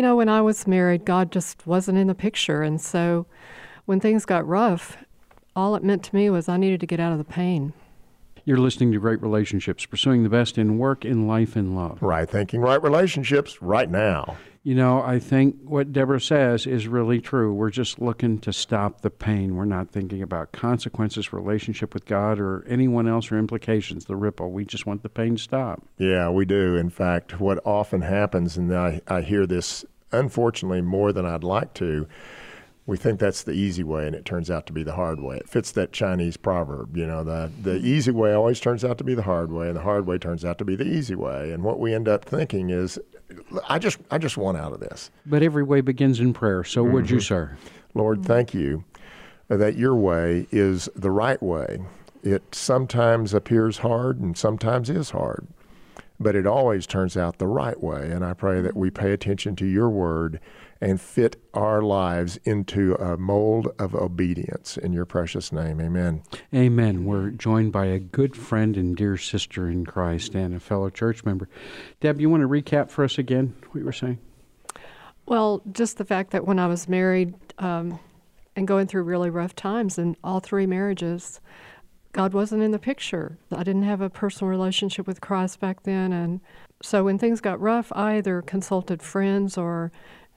you know, when I was married, God just wasn't in the picture. And so when things got rough, all it meant to me was I needed to get out of the pain. You're listening to Great Relationships, pursuing the best in work, in life, in love. Right thinking, right relationships, right now. You know, I think what Deborah says is really true. We're just looking to stop the pain. We're not thinking about consequences, relationship with God, or anyone else, or implications, the ripple. We just want the pain to stop. Yeah, we do. In fact, what often happens, and I, I hear this unfortunately more than I'd like to, we think that's the easy way, and it turns out to be the hard way. It fits that Chinese proverb, you know, the the easy way always turns out to be the hard way, and the hard way turns out to be the easy way. And what we end up thinking is, I just I just want out of this. But every way begins in prayer. So would you, mm-hmm. sir? Lord, thank you that your way is the right way. It sometimes appears hard and sometimes is hard, but it always turns out the right way. And I pray that we pay attention to your word and fit our lives into a mold of obedience. In your precious name, amen. Amen. We're joined by a good friend and dear sister in Christ and a fellow church member. Deb, you want to recap for us again what you were saying? Well, just the fact that when I was married um, and going through really rough times in all three marriages, God wasn't in the picture. I didn't have a personal relationship with Christ back then. And so when things got rough, I either consulted friends or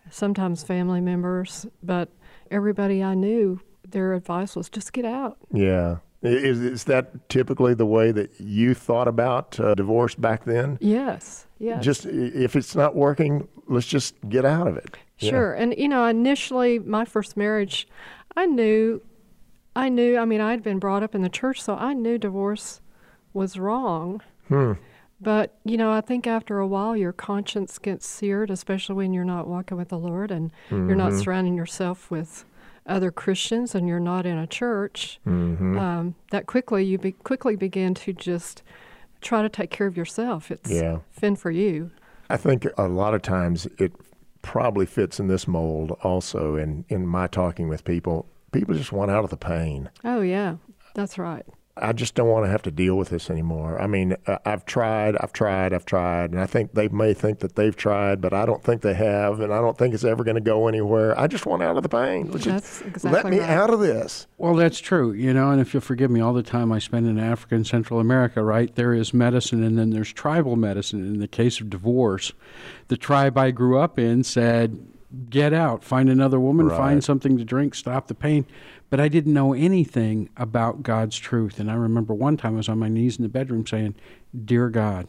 sometimes family members, but everybody I knew, their advice was just get out. Yeah. Is, is that typically the way that you thought about uh, divorce back then? Yes, yes. Just if it's not working, let's just get out of it. Yeah. Sure. And you know, initially my first marriage, I knew I knew, I mean, I'd been brought up in the church, so I knew divorce was wrong. Hmm. But, you know, I think after a while your conscience gets seared, especially when you're not walking with the Lord and you're not surrounding yourself with other Christians and you're not in a church. Mm-hmm. Um, that quickly, you be, quickly begin to just try to take care of yourself. It's Yeah. fin for you. I think a lot of times it probably fits in this mold also. In, in my talking with people, people just want out of the pain. Oh, yeah, that's right. I just don't want to have to deal with this anymore. I mean, uh, I've tried, I've tried, I've tried, and I think they may think that they've tried, but I don't think they have, and I don't think it's ever going to go anywhere. I just want out of the pain. Let's just- That's exactly let me right. out of this. Well, that's true, you know, and if you'll forgive me, all the time I spend in Africa and Central America, right, there is medicine and then there's tribal medicine. In the case of divorce, the tribe I grew up in said, get out, find another woman, Right. find something to drink, stop the pain. But I didn't know anything about God's truth. And I remember one time I was on my knees in the bedroom saying, Dear God,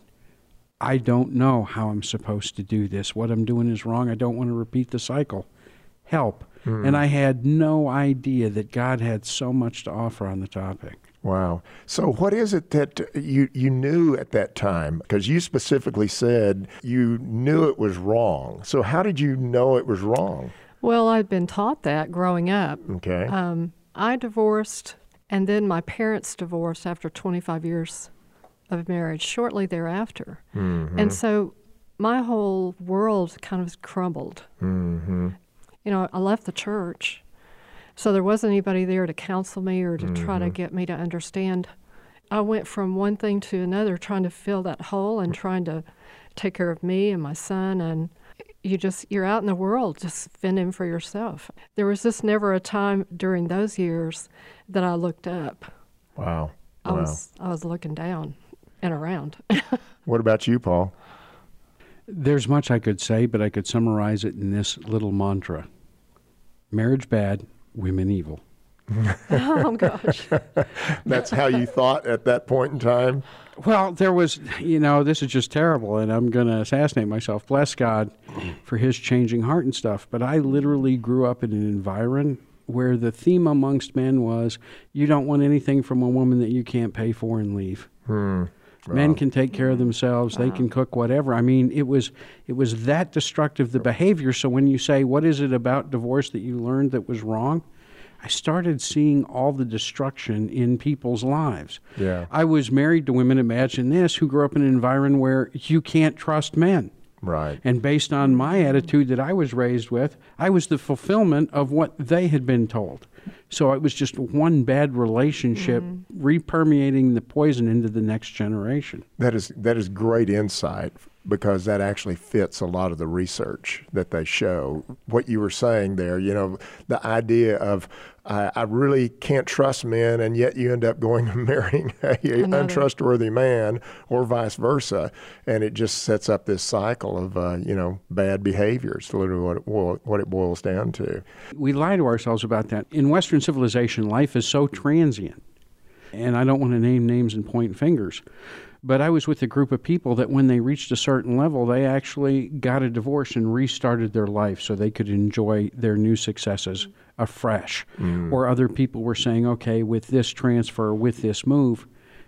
I don't know how I'm supposed to do this. What I'm doing is wrong. I don't want to repeat the cycle. Help. Hmm. And I had no idea that God had so much to offer on the topic. Wow. So, what is it that you you knew at that time? Because you specifically said you knew it was wrong. So, how did you know it was wrong? Well, I'd been taught that growing up. Okay. Um, I divorced, and then my parents divorced after 25 years of marriage, shortly thereafter. Mm-hmm. And so my whole world kind of crumbled. mm-hmm. You know, I left the church, so there wasn't anybody there to counsel me or to try Mm-hmm. to get me to understand. I went from one thing to another, trying to fill that hole and trying to take care of me and my son and you just you're out in the world just fending for yourself there was just never a time during those years that i looked up Wow. i wow. was i was looking down and around What about you, Paul? There's much I could say, but I could summarize it in this little mantra Marriage bad, women evil. oh gosh That's how you thought at that point in time. Well, there was, you know, this is just terrible, and I'm going to assassinate myself. Bless God for his changing heart and stuff. But I literally grew up in an environment where the theme amongst men was you don't want anything from a woman that you can't pay for and leave. Hmm. Men can take care of themselves. They can cook whatever. I mean, it was it was that destructive the behavior. So when you say what is it about divorce that you learned that was wrong, I started seeing all the destruction in people's lives. Yeah. I was married to women, imagine this, who grew up in an environment where you can't trust men. Right. And based on my attitude that I was raised with, I was the fulfillment of what they had been told. So it was just one bad relationship mm-hmm. repermeating the poison into the next generation. That is that is great insight because that actually fits a lot of the research that they show. What you were saying there, you know, the idea of I, I really can't trust men, and yet you end up going and marrying an untrustworthy man, or vice versa, and it just sets up this cycle of uh, you know bad behavior. It's literally what it, what it boils down to. We lie to ourselves about that. In Western civilization, life is so transient, and I don't want to name names and point fingers. But I was with a group of people that when they reached a certain level, they actually got a divorce and restarted their life so they could enjoy their new successes afresh. Mm. Or other people were saying, okay, with this transfer, with this move,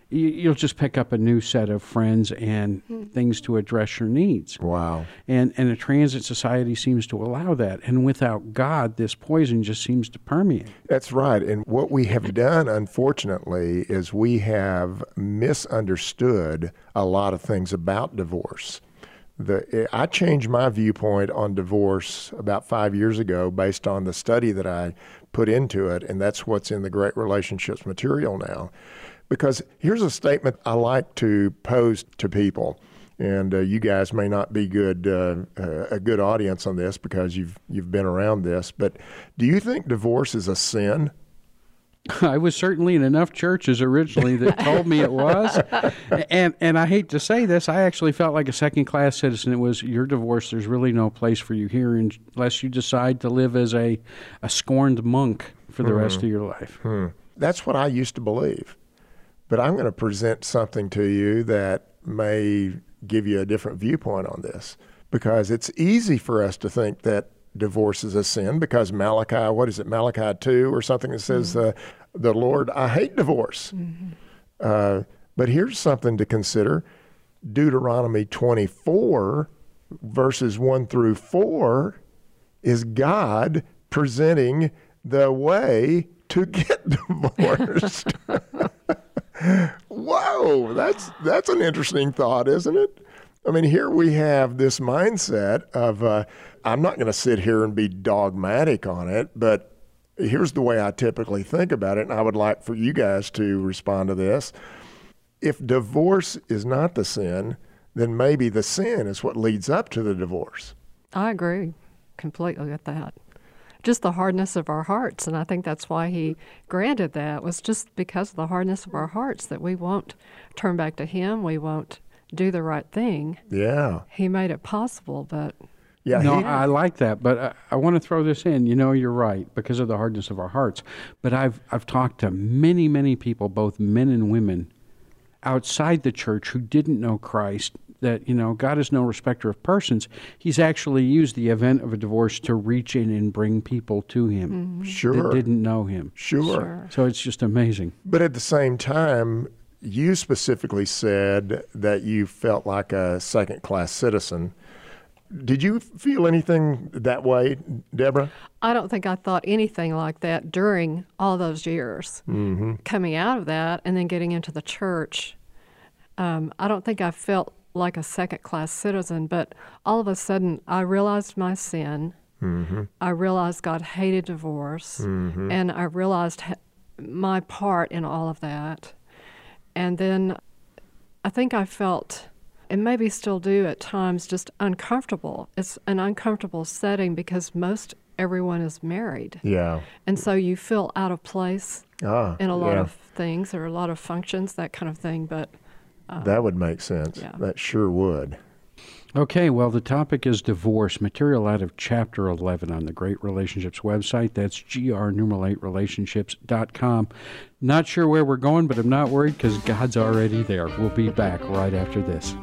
you'll just pick up a new set of friends and hmm. things to address your needs. Wow. And and a transit society seems to allow that. And without God, this poison just seems to permeate. That's right. And what we have done unfortunately is we have misunderstood a lot of things about divorce. The, I changed my viewpoint on divorce about five years ago based on the study that I put into it, and that's what's in the Great Relationships material now. Because here's a statement I like to pose to people, and uh, you guys may not be good uh, uh, a good audience on this because you've you've been around this. But do you think divorce is a sin? I was certainly in enough churches originally that told me it was, and and I hate to say this, I actually felt like a second class citizen. It was your divorce. There's really no place for you here unless you decide to live as a a scorned monk for the hmm. rest of your life. Hmm. That's what I used to believe. But I'm going to present something to you that may give you a different viewpoint on this because it's easy for us to think that divorce is a sin because Malachi, what is it, Malachi 2 or something that says, mm-hmm. uh, the Lord, I hate divorce. Mm-hmm. Uh, but here's something to consider Deuteronomy 24, verses 1 through 4, is God presenting the way to get divorced. Whoa, that's that's an interesting thought, isn't it? I mean, here we have this mindset of uh, I'm not going to sit here and be dogmatic on it, but here's the way I typically think about it, and I would like for you guys to respond to this. If divorce is not the sin, then maybe the sin is what leads up to the divorce. I agree completely with that just the hardness of our hearts. And I think that's why he granted that was just because of the hardness of our hearts that we won't turn back to him. We won't do the right thing. Yeah. He made it possible, but. Yeah, no, he, I like that, but I, I want to throw this in. You know, you're right because of the hardness of our hearts. But I've I've talked to many, many people, both men and women, outside the church who didn't know Christ that you know God is no respecter of persons. He's actually used the event of a divorce to reach in and bring people to Him. Mm-hmm. Sure, that didn't know Him. Sure. sure. So it's just amazing. But at the same time, you specifically said that you felt like a second class citizen. Did you feel anything that way, Deborah? I don't think I thought anything like that during all those years. Mm-hmm. Coming out of that and then getting into the church, um, I don't think I felt like a second class citizen, but all of a sudden I realized my sin. Mm-hmm. I realized God hated divorce, mm-hmm. and I realized my part in all of that. And then I think I felt, and maybe still do at times, just uncomfortable. It's an uncomfortable setting because most everyone is married. Yeah. And so you feel out of place ah, in a lot yeah. of things or a lot of functions, that kind of thing. But um, that would make sense. Yeah. That sure would. Okay, well, the topic is divorce. Material out of Chapter 11 on the Great Relationships website. That's grnumerate Not sure where we're going, but I'm not worried because God's already there. We'll be back right after this.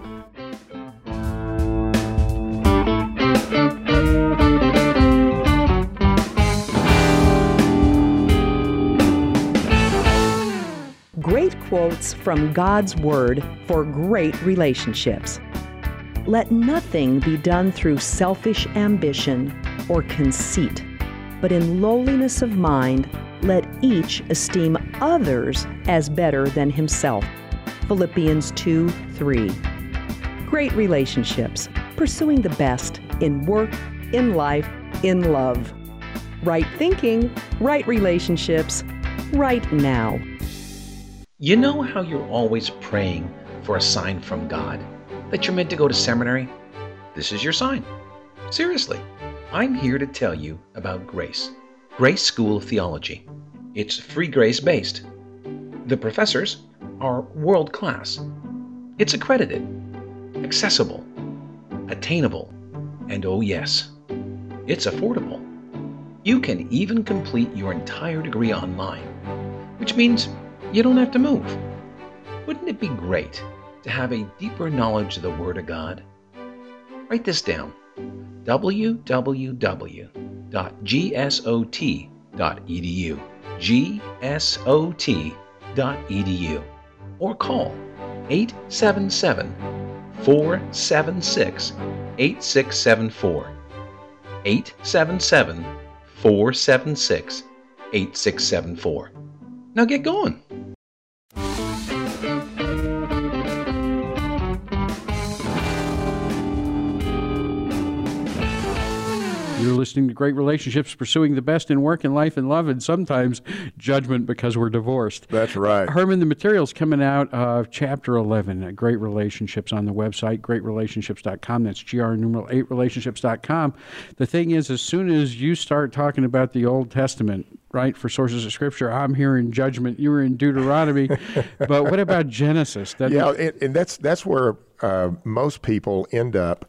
Quotes from God's Word for great relationships. Let nothing be done through selfish ambition or conceit, but in lowliness of mind, let each esteem others as better than himself. Philippians 2 3. Great relationships, pursuing the best in work, in life, in love. Right thinking, right relationships, right now. You know how you're always praying for a sign from God? that you're meant to go to seminary? This is your sign. Seriously, I'm here to tell you about Grace, Grace School of Theology. It's free grace based. The professors are world class. It's accredited, accessible, attainable, and oh, yes, it's affordable. You can even complete your entire degree online, which means you don't have to move. Wouldn't it be great to have a deeper knowledge of the Word of God? Write this down www.gsot.edu. gsot.edu. Or call 877 476 8674. 877 476 8674. Now get going. You're listening to Great Relationships, pursuing the best in work and life and love, and sometimes judgment because we're divorced. That's right. Herman, the material's coming out of chapter 11, uh, Great Relationships, on the website, greatrelationships.com. That's GR numeral 8 relationships.com. The thing is, as soon as you start talking about the Old Testament, right, for sources of Scripture, I'm hearing judgment. You were in Deuteronomy. but what about Genesis? That yeah, and, and that's, that's where uh, most people end up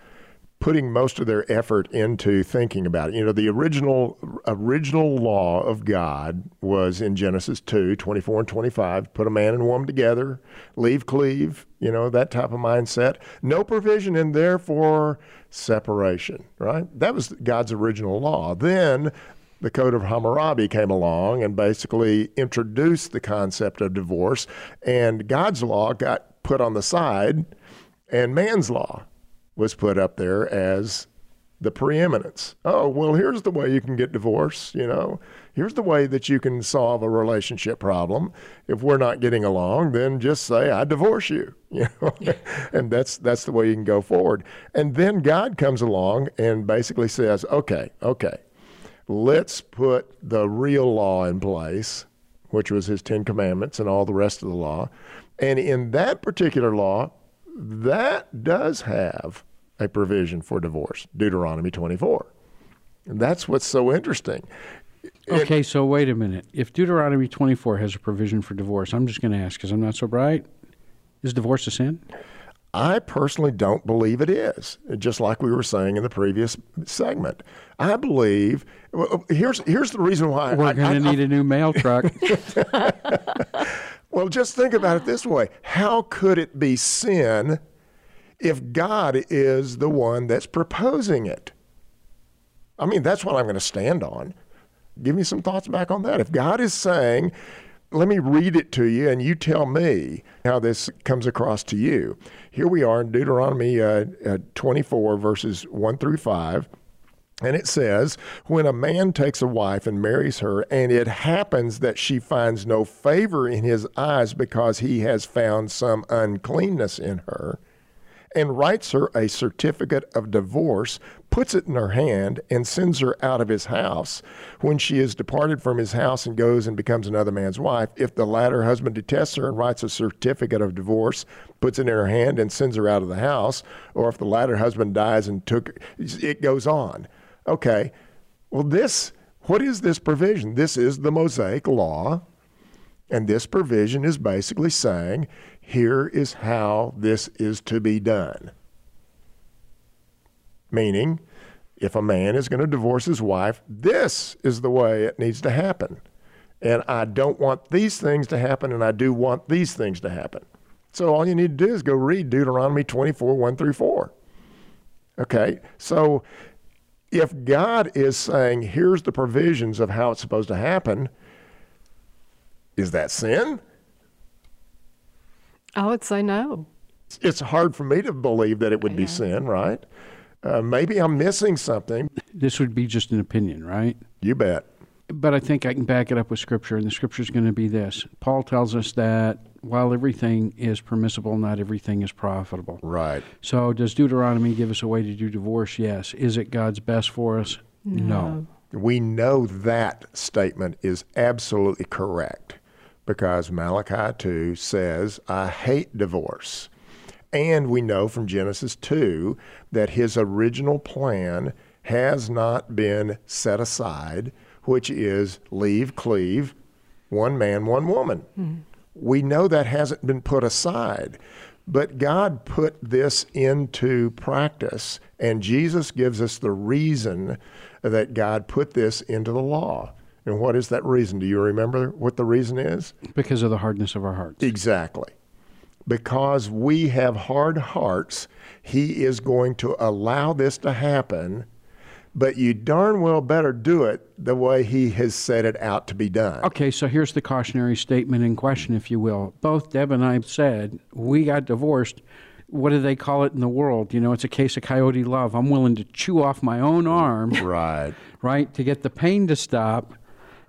putting most of their effort into thinking about it. You know, the original original law of God was in Genesis 2, 24 and 25, put a man and woman together, leave cleave, you know, that type of mindset. No provision in there for separation, right? That was God's original law. Then the Code of Hammurabi came along and basically introduced the concept of divorce, and God's law got put on the side, and man's law was put up there as the preeminence. Oh, well, here's the way you can get divorced, you know. Here's the way that you can solve a relationship problem. If we're not getting along, then just say I divorce you, you know. and that's that's the way you can go forward. And then God comes along and basically says, "Okay, okay. Let's put the real law in place, which was his 10 commandments and all the rest of the law. And in that particular law, that does have a provision for divorce, Deuteronomy 24. And that's what's so interesting. Okay, it, so wait a minute. If Deuteronomy 24 has a provision for divorce, I'm just going to ask because I'm not so bright. Is divorce a sin? I personally don't believe it is. Just like we were saying in the previous segment, I believe. Well, here's here's the reason why we're going to need I, a new mail truck. Well, just think about it this way How could it be sin if God is the one that's proposing it? I mean, that's what I'm going to stand on. Give me some thoughts back on that. If God is saying, let me read it to you and you tell me how this comes across to you. Here we are in Deuteronomy uh, uh, 24, verses 1 through 5. And it says, when a man takes a wife and marries her, and it happens that she finds no favor in his eyes because he has found some uncleanness in her, and writes her a certificate of divorce, puts it in her hand, and sends her out of his house. When she is departed from his house and goes and becomes another man's wife, if the latter husband detests her and writes a certificate of divorce, puts it in her hand, and sends her out of the house, or if the latter husband dies and took it goes on. Okay, well, this, what is this provision? This is the Mosaic Law, and this provision is basically saying here is how this is to be done. Meaning, if a man is going to divorce his wife, this is the way it needs to happen. And I don't want these things to happen, and I do want these things to happen. So all you need to do is go read Deuteronomy 24, 1 through 4. Okay, so if God is saying, here's the provisions of how it's supposed to happen, is that sin? I would say no. It's hard for me to believe that it would yeah. be sin, right? Uh, maybe I'm missing something. This would be just an opinion, right? You bet. But I think I can back it up with Scripture, and the Scripture is going to be this. Paul tells us that while everything is permissible, not everything is profitable. Right. So, does Deuteronomy give us a way to do divorce? Yes. Is it God's best for us? No. no. We know that statement is absolutely correct because Malachi 2 says, I hate divorce. And we know from Genesis 2 that his original plan has not been set aside, which is leave, cleave, one man, one woman. Mm-hmm. We know that hasn't been put aside. But God put this into practice, and Jesus gives us the reason that God put this into the law. And what is that reason? Do you remember what the reason is? Because of the hardness of our hearts. Exactly. Because we have hard hearts, He is going to allow this to happen but you darn well better do it the way he has set it out to be done. Okay, so here's the cautionary statement in question, if you will. Both Deb and I said we got divorced. What do they call it in the world? You know, it's a case of coyote love. I'm willing to chew off my own arm, right, right, to get the pain to stop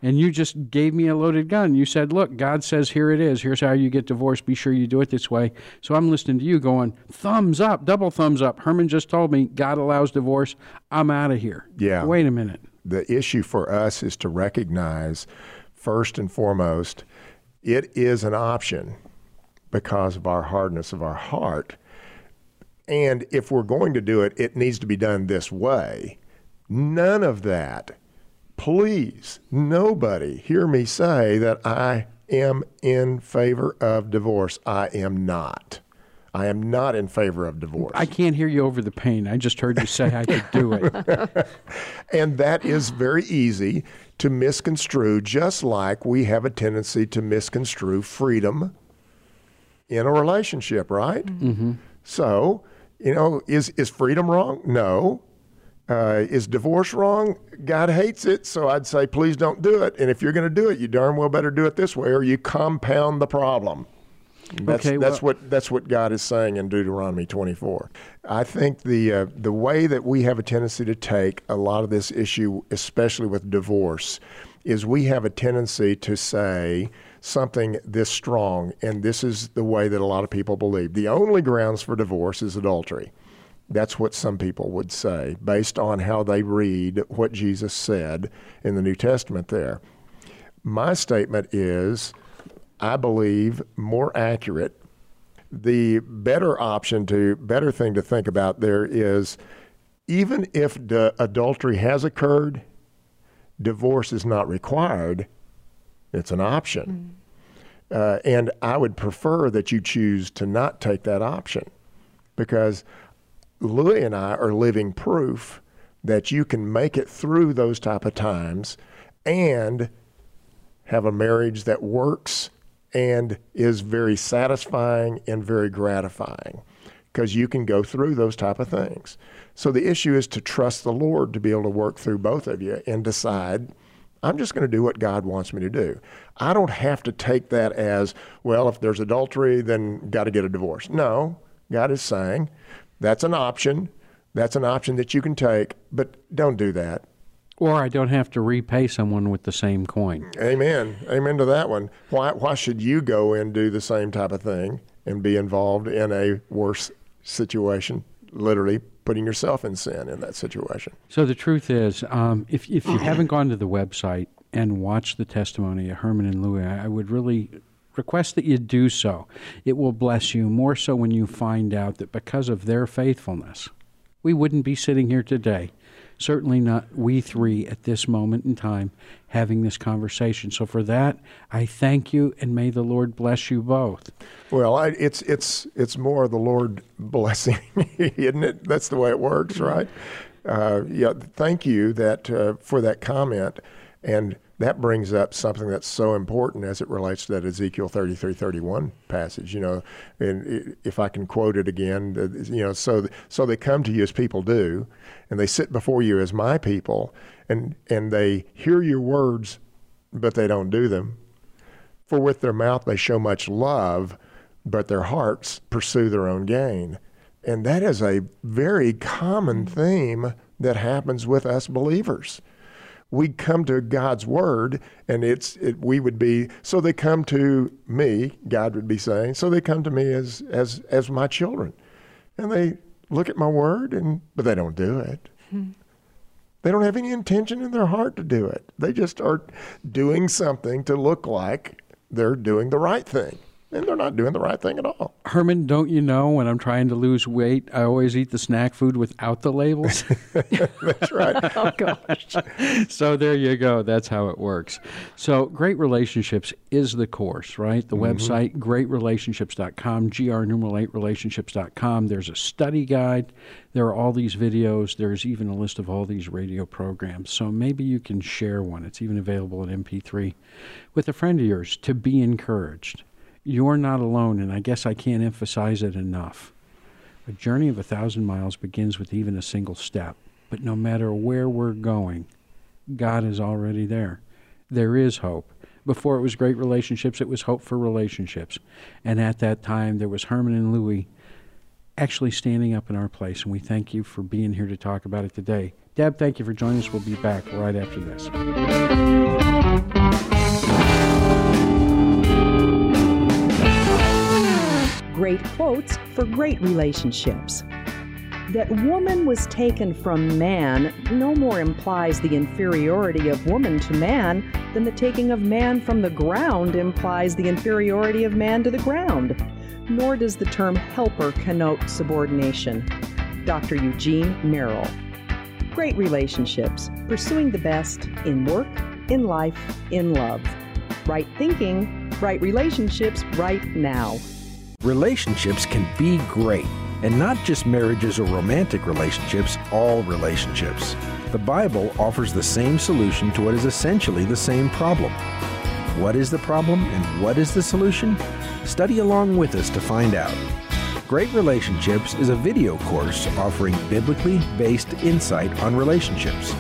and you just gave me a loaded gun. You said, "Look, God says here it is. Here's how you get divorced. Be sure you do it this way." So I'm listening to you going, "Thumbs up, double thumbs up." Herman just told me God allows divorce. I'm out of here. Yeah. Wait a minute. The issue for us is to recognize first and foremost it is an option because of our hardness of our heart. And if we're going to do it, it needs to be done this way. None of that please, nobody hear me say that I am in favor of divorce. I am not. I am not in favor of divorce. I can't hear you over the pain. I just heard you say I could do it. and that is very easy to misconstrue, just like we have a tendency to misconstrue freedom in a relationship, right? Mm-hmm. So, you know, is, is freedom wrong? No. Uh, is divorce wrong? God hates it, so I'd say please don't do it. And if you're going to do it, you darn well better do it this way, or you compound the problem. That's, okay, well, that's what that's what God is saying in Deuteronomy 24. I think the uh, the way that we have a tendency to take a lot of this issue, especially with divorce, is we have a tendency to say something this strong, and this is the way that a lot of people believe. The only grounds for divorce is adultery. That's what some people would say based on how they read what Jesus said in the New Testament there. My statement is I believe more accurate. The better option to, better thing to think about there is even if the adultery has occurred, divorce is not required, it's an option. Mm. Uh, and I would prefer that you choose to not take that option because Louie and I are living proof that you can make it through those type of times and have a marriage that works and is very satisfying and very gratifying because you can go through those type of things. So the issue is to trust the Lord to be able to work through both of you and decide I'm just going to do what God wants me to do. I don't have to take that as, well, if there's adultery, then got to get a divorce. No, God is saying, that's an option. That's an option that you can take, but don't do that. Or I don't have to repay someone with the same coin. Amen. Amen to that one. Why, why should you go and do the same type of thing and be involved in a worse situation? Literally putting yourself in sin in that situation. So the truth is, um, if, if you haven't gone to the website and watched the testimony of Herman and Louie, I would really request that you do so. It will bless you more so when you find out that because of their faithfulness, we wouldn't be sitting here today. Certainly not we three at this moment in time having this conversation. So for that, I thank you and may the Lord bless you both. Well, I, it's it's it's more the Lord blessing, isn't it? That's the way it works, right? Uh, yeah. Thank you that uh, for that comment and that brings up something that's so important as it relates to that Ezekiel 33 31 passage. You know, and if I can quote it again, you know, so, so they come to you as people do, and they sit before you as my people, and, and they hear your words, but they don't do them. For with their mouth they show much love, but their hearts pursue their own gain. And that is a very common theme that happens with us believers we come to God's word, and it's it, we would be so they come to me. God would be saying, so they come to me as as as my children, and they look at my word, and but they don't do it. Hmm. They don't have any intention in their heart to do it. They just are doing something to look like they're doing the right thing. And they're not doing the right thing at all. Herman, don't you know when I'm trying to lose weight, I always eat the snack food without the labels? That's right. Oh gosh. so there you go. That's how it works. So Great Relationships is the course, right? The mm-hmm. website, greatrelationships.com, gr numeral 8 relationships.com. There's a study guide. There are all these videos. There's even a list of all these radio programs. So maybe you can share one. It's even available in MP3 with a friend of yours to be encouraged. You're not alone, and I guess I can't emphasize it enough. A journey of a thousand miles begins with even a single step. But no matter where we're going, God is already there. There is hope. Before it was great relationships, it was hope for relationships. And at that time, there was Herman and Louie actually standing up in our place. And we thank you for being here to talk about it today. Deb, thank you for joining us. We'll be back right after this. Great quotes for great relationships. That woman was taken from man no more implies the inferiority of woman to man than the taking of man from the ground implies the inferiority of man to the ground. Nor does the term helper connote subordination. Dr. Eugene Merrill. Great relationships, pursuing the best in work, in life, in love. Right thinking, right relationships, right now. Relationships can be great, and not just marriages or romantic relationships, all relationships. The Bible offers the same solution to what is essentially the same problem. What is the problem and what is the solution? Study along with us to find out. Great Relationships is a video course offering biblically based insight on relationships.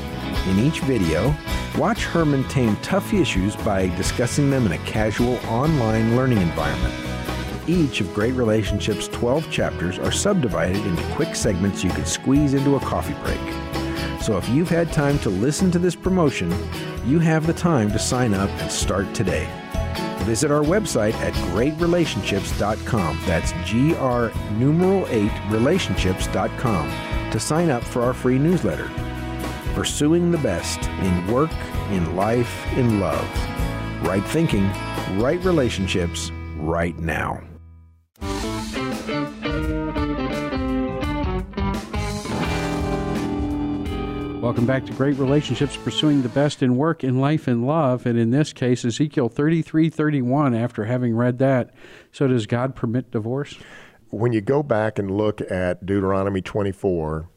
In each video, watch Herman tame tough issues by discussing them in a casual online learning environment. Each of Great Relationships' 12 chapters are subdivided into quick segments you can squeeze into a coffee break. So if you've had time to listen to this promotion, you have the time to sign up and start today. Visit our website at greatrelationships.com. That's GR numeral 8 relationships.com to sign up for our free newsletter. Pursuing the best in work, in life, in love. Right thinking, right relationships, right now. Welcome back to Great Relationships, pursuing the best in work, in life, and love. And in this case, Ezekiel 33 31, after having read that. So, does God permit divorce? When you go back and look at Deuteronomy 24,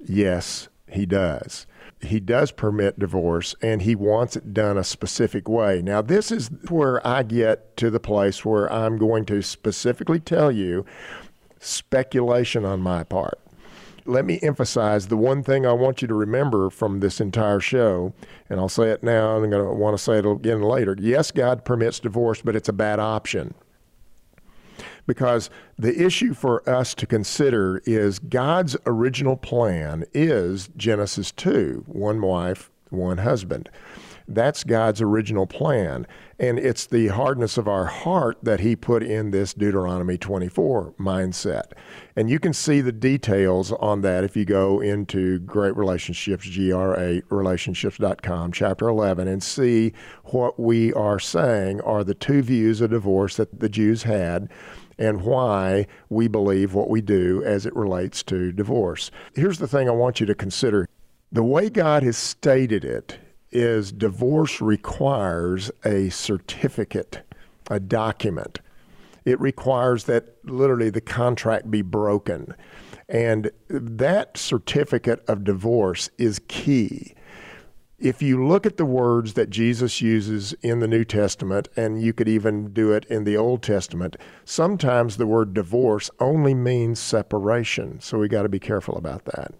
yes, he does. He does permit divorce and he wants it done a specific way. Now, this is where I get to the place where I'm going to specifically tell you speculation on my part let me emphasize the one thing I want you to remember from this entire show, and I'll say it now, and I'm going to want to say it again later. Yes, God permits divorce, but it's a bad option. Because the issue for us to consider is God's original plan is Genesis 2 one wife, one husband. That's God's original plan. And it's the hardness of our heart that he put in this Deuteronomy 24 mindset. And you can see the details on that if you go into Great Relationships, GR8, relationships.com, chapter 11, and see what we are saying are the two views of divorce that the Jews had and why we believe what we do as it relates to divorce. Here's the thing I want you to consider the way God has stated it is divorce requires a certificate, a document. It requires that literally the contract be broken. And that certificate of divorce is key. If you look at the words that Jesus uses in the New Testament, and you could even do it in the Old Testament, sometimes the word divorce only means separation. So we got to be careful about that.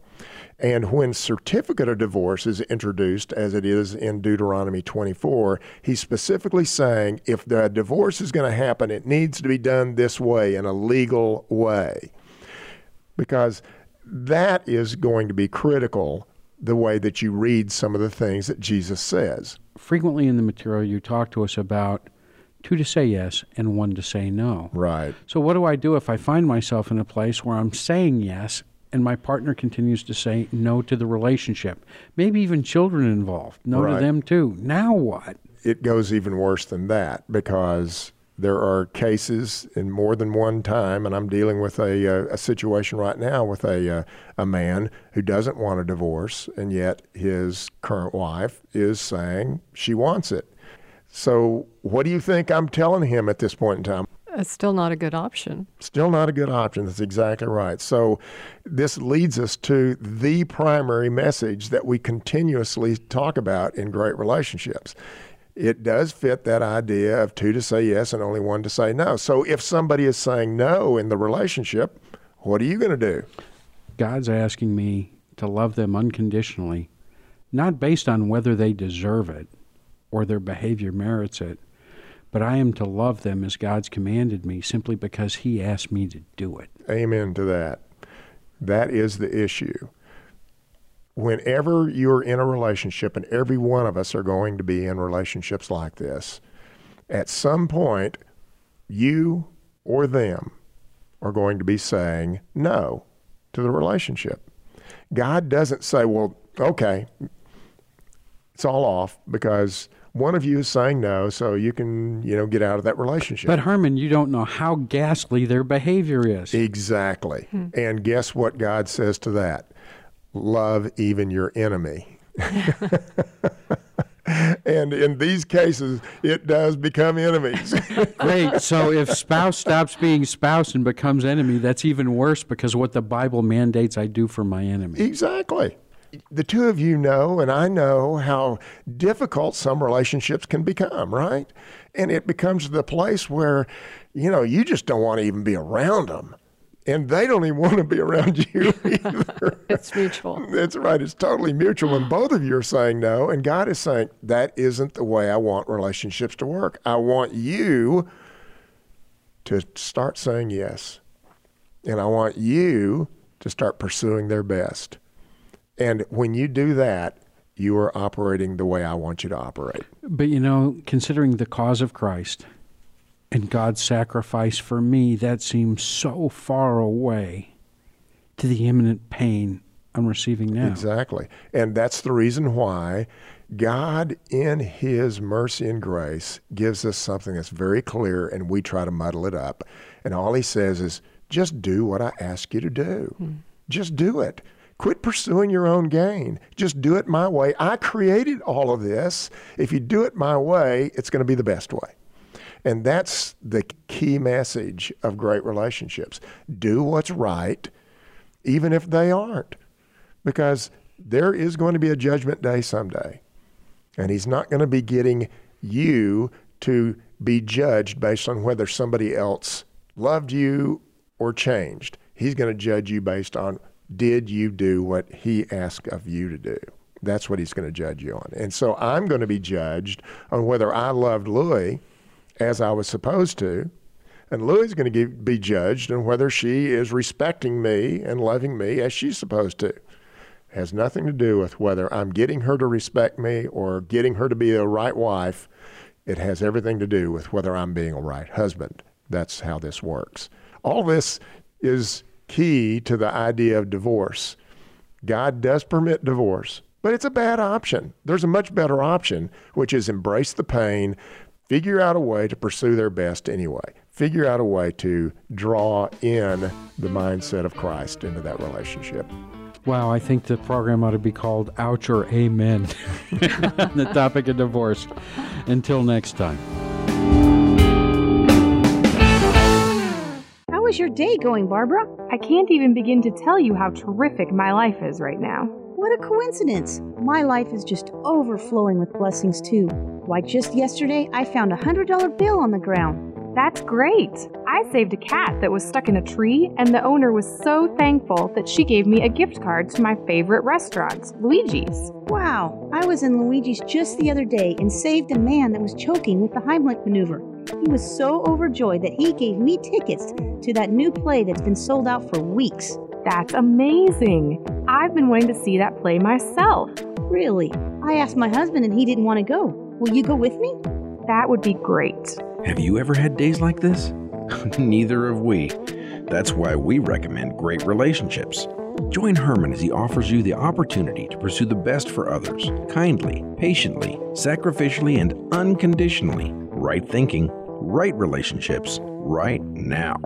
And when certificate of divorce is introduced, as it is in Deuteronomy 24, he's specifically saying if the divorce is going to happen, it needs to be done this way in a legal way. Because that is going to be critical the way that you read some of the things that Jesus says. Frequently in the material, you talk to us about two to say yes and one to say no. Right. So, what do I do if I find myself in a place where I'm saying yes and my partner continues to say no to the relationship. Maybe even children involved, no right. to them too. Now what? It goes even worse than that because there are cases in more than one time, and I'm dealing with a, a, a situation right now with a, a, a man who doesn't want a divorce, and yet his current wife is saying she wants it. So, what do you think I'm telling him at this point in time? It's still not a good option. Still not a good option. That's exactly right. So, this leads us to the primary message that we continuously talk about in great relationships it does fit that idea of two to say yes and only one to say no. So if somebody is saying no in the relationship, what are you going to do? God's asking me to love them unconditionally, not based on whether they deserve it or their behavior merits it, but I am to love them as God's commanded me simply because He asked me to do it. Amen to that. That is the issue whenever you're in a relationship, and every one of us are going to be in relationships like this, at some point, you or them are going to be saying no to the relationship. God doesn't say, well, okay, it's all off because one of you is saying no, so you can, you know, get out of that relationship. But Herman, you don't know how ghastly their behavior is. Exactly. Hmm. And guess what God says to that? love even your enemy. and in these cases, it does become enemies. Great. So if spouse stops being spouse and becomes enemy, that's even worse because what the Bible mandates I do for my enemy. Exactly. The two of you know, and I know how difficult some relationships can become, right? And it becomes the place where, you know, you just don't want to even be around them and they don't even want to be around you either. it's mutual. That's right. It's totally mutual. And both of you are saying no. And God is saying, that isn't the way I want relationships to work. I want you to start saying yes. And I want you to start pursuing their best. And when you do that, you are operating the way I want you to operate. But you know, considering the cause of Christ, and God's sacrifice for me, that seems so far away to the imminent pain I'm receiving now. Exactly. And that's the reason why God, in His mercy and grace, gives us something that's very clear and we try to muddle it up. And all He says is, just do what I ask you to do. Hmm. Just do it. Quit pursuing your own gain. Just do it my way. I created all of this. If you do it my way, it's going to be the best way. And that's the key message of great relationships. Do what's right, even if they aren't, because there is going to be a judgment day someday. And He's not going to be getting you to be judged based on whether somebody else loved you or changed. He's going to judge you based on did you do what He asked of you to do? That's what He's going to judge you on. And so I'm going to be judged on whether I loved Louie as I was supposed to. And Louie's going to be judged on whether she is respecting me and loving me as she's supposed to. It has nothing to do with whether I'm getting her to respect me or getting her to be a right wife. It has everything to do with whether I'm being a right husband. That's how this works. All this is key to the idea of divorce. God does permit divorce, but it's a bad option. There's a much better option, which is embrace the pain, figure out a way to pursue their best anyway. Figure out a way to draw in the mindset of Christ into that relationship. Wow, I think the program ought to be called Ouch or Amen on the topic of divorce. Until next time. How is your day going, Barbara? I can't even begin to tell you how terrific my life is right now. What a coincidence! My life is just overflowing with blessings, too. Why, just yesterday I found a $100 bill on the ground. That's great! I saved a cat that was stuck in a tree, and the owner was so thankful that she gave me a gift card to my favorite restaurant, Luigi's. Wow! I was in Luigi's just the other day and saved a man that was choking with the Heimlich maneuver. He was so overjoyed that he gave me tickets to that new play that's been sold out for weeks. That's amazing! I've been wanting to see that play myself. Really? I asked my husband and he didn't want to go. Will you go with me? That would be great. Have you ever had days like this? Neither have we. That's why we recommend Great Relationships. Join Herman as he offers you the opportunity to pursue the best for others, kindly, patiently, sacrificially, and unconditionally. Right thinking, right relationships right now.